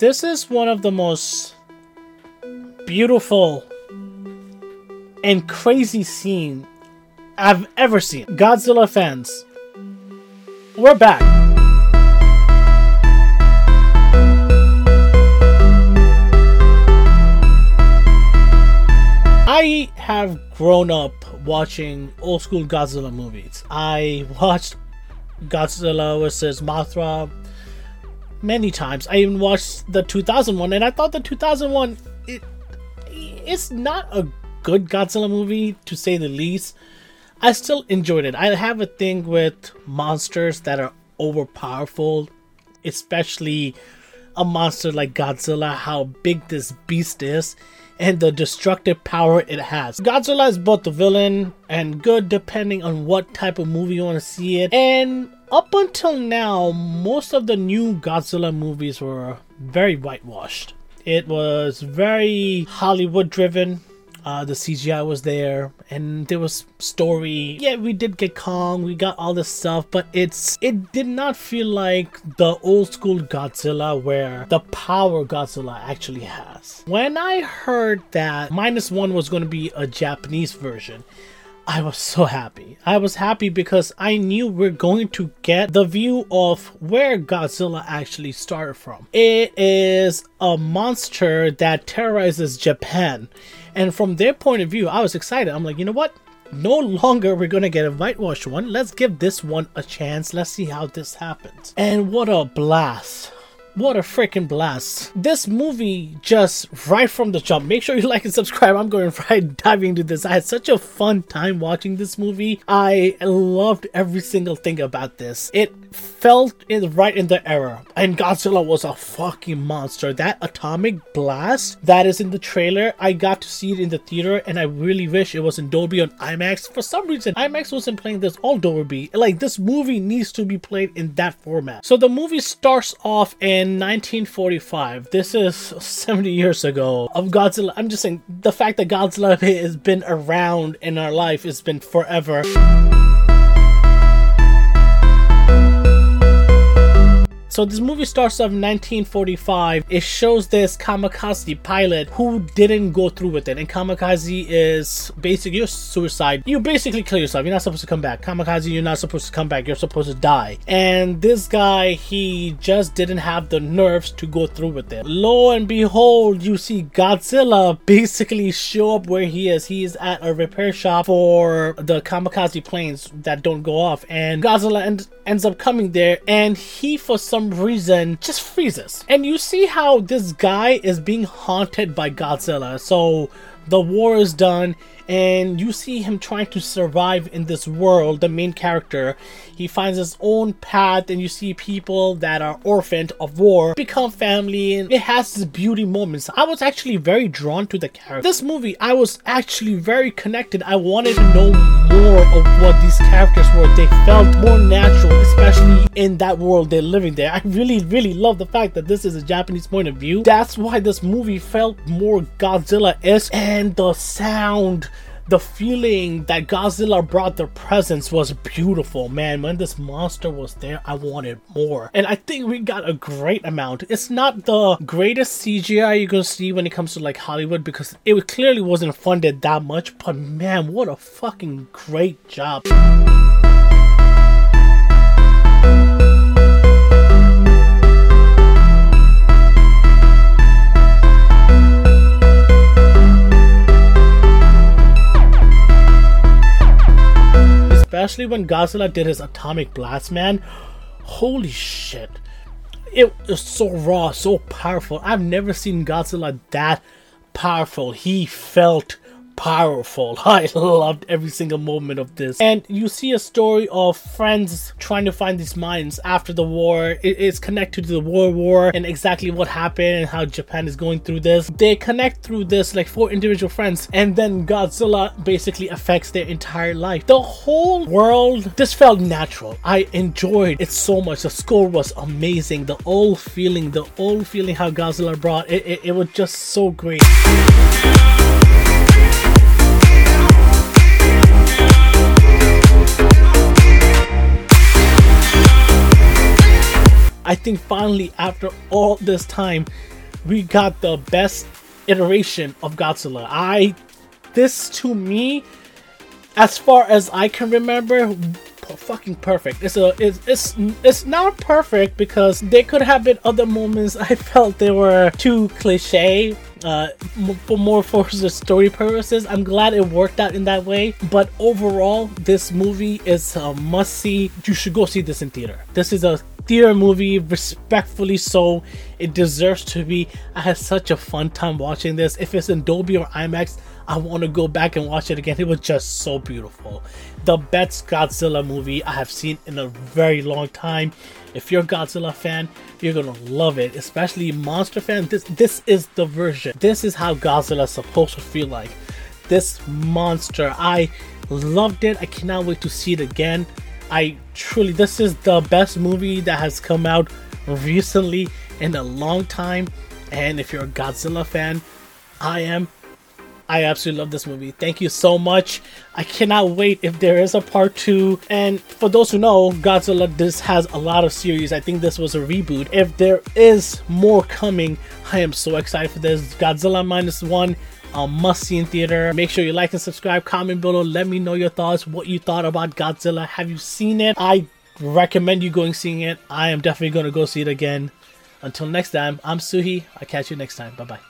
this is one of the most beautiful and crazy scene I've ever seen. Godzilla fans, we're back. I have grown up watching old school Godzilla movies. I watched Godzilla vs. Mothra many times. I even watched the 2001 and I thought the 2001 it it's not a good Godzilla movie to say the least. I still enjoyed it. I have a thing with monsters that are overpowerful, especially a monster like Godzilla, how big this beast is, and the destructive power it has. Godzilla is both the villain and good depending on what type of movie you want to see it. And up until now, most of the new Godzilla movies were very whitewashed. It was very Hollywood driven uh, the CGI was there, and there was story. Yeah, we did get Kong, we got all this stuff, but it's it did not feel like the old school Godzilla where the power Godzilla actually has. When I heard that Minus One was going to be a Japanese version, I was so happy. I was happy because I knew we're going to get the view of where Godzilla actually started from. It is a monster that terrorizes Japan. And from their point of view, I was excited. I'm like, you know what? No longer we're gonna get a whitewashed one. Let's give this one a chance. Let's see how this happens. And what a blast. What a freaking blast. This movie just right from the jump. Make sure you like and subscribe. I'm going right diving into this. I had such a fun time watching this movie. I loved every single thing about this. It felt right in the era. And Godzilla was a fucking monster. That atomic blast that is in the trailer, I got to see it in the theater and I really wish it was in Dolby on IMAX. For some reason, IMAX wasn't playing this all Dolby. Like this movie needs to be played in that format. So the movie starts off in 1945. This is 70 years ago of Godzilla. I'm just saying the fact that Godzilla has been around in our life has been forever. So this movie starts off in 1945. It shows this kamikaze pilot who didn't go through with it. And kamikaze is basically your suicide. You basically kill yourself. You're not supposed to come back. Kamikaze, you're not supposed to come back. You're supposed to die. And this guy, he just didn't have the nerves to go through with it. Lo and behold, you see Godzilla basically show up where he is. He is at a repair shop for the kamikaze planes that don't go off. And Godzilla end, ends up coming there and he, for some some reason just freezes. And you see how this guy is being haunted by Godzilla. So the war is done and you see him trying to survive in this world the main character. He finds his own path and you see people that are orphaned of war become family and it has these beauty moments. I was actually very drawn to the character. This movie i was actually very connected. I wanted to know more of what these characters were. They felt more natural especially in that world they're living there i really really love the fact that this is a japanese point of view that's why this movie felt more godzilla-esque and the sound the feeling that Godzilla brought their presence was beautiful, man. When this monster was there, I wanted more. And I think we got a great amount. It's not the greatest CGI you're gonna see when it comes to like Hollywood because it clearly wasn't funded that much, but man, what a fucking great job. Especially when Godzilla did his atomic blast, man. Holy shit. It was so raw, so powerful. I've never seen Godzilla that powerful. He felt powerful. I loved every single moment of this. And you see a story of friends trying to find these mines after the war. It is connected to the World War and exactly what happened and how Japan is going through this. They connect through this like four individual friends and then Godzilla basically affects their entire life. The whole world, this felt natural. I enjoyed it so much. The score was amazing. The old feeling, the old feeling how Godzilla brought it, it, it was just so great. I think finally, after all this time, we got the best iteration of Godzilla. I, this to me, as far as I can remember, fucking perfect. It's a it's it's it's not perfect because there could have been other moments I felt they were too cliche. Uh, for more for the story purposes, I'm glad it worked out in that way. But overall, this movie is a must see. You should go see this in theater. This is a theater movie, respectfully so. It deserves to be. I had such a fun time watching this. If it's in Dolby or IMAX, I want to go back and watch it again. It was just so beautiful. The best Godzilla movie I have seen in a very long time. If you're a Godzilla fan, you're gonna love it. Especially monster fan. This this is the version. This is how Godzilla is supposed to feel like. This monster. I loved it. I cannot wait to see it again. I truly this is the best movie that has come out recently in a long time. And if you're a Godzilla fan, I am I absolutely love this movie. Thank you so much. I cannot wait if there is a part two. And for those who know, Godzilla this has a lot of series. I think this was a reboot. If there is more coming, I am so excited for this. Godzilla minus one. A must see in theater. Make sure you like and subscribe. Comment below. Let me know your thoughts. What you thought about Godzilla. Have you seen it? I recommend you going seeing it. I am definitely going to go see it again. Until next time, I'm Suhe. I'll catch you next time. Bye bye.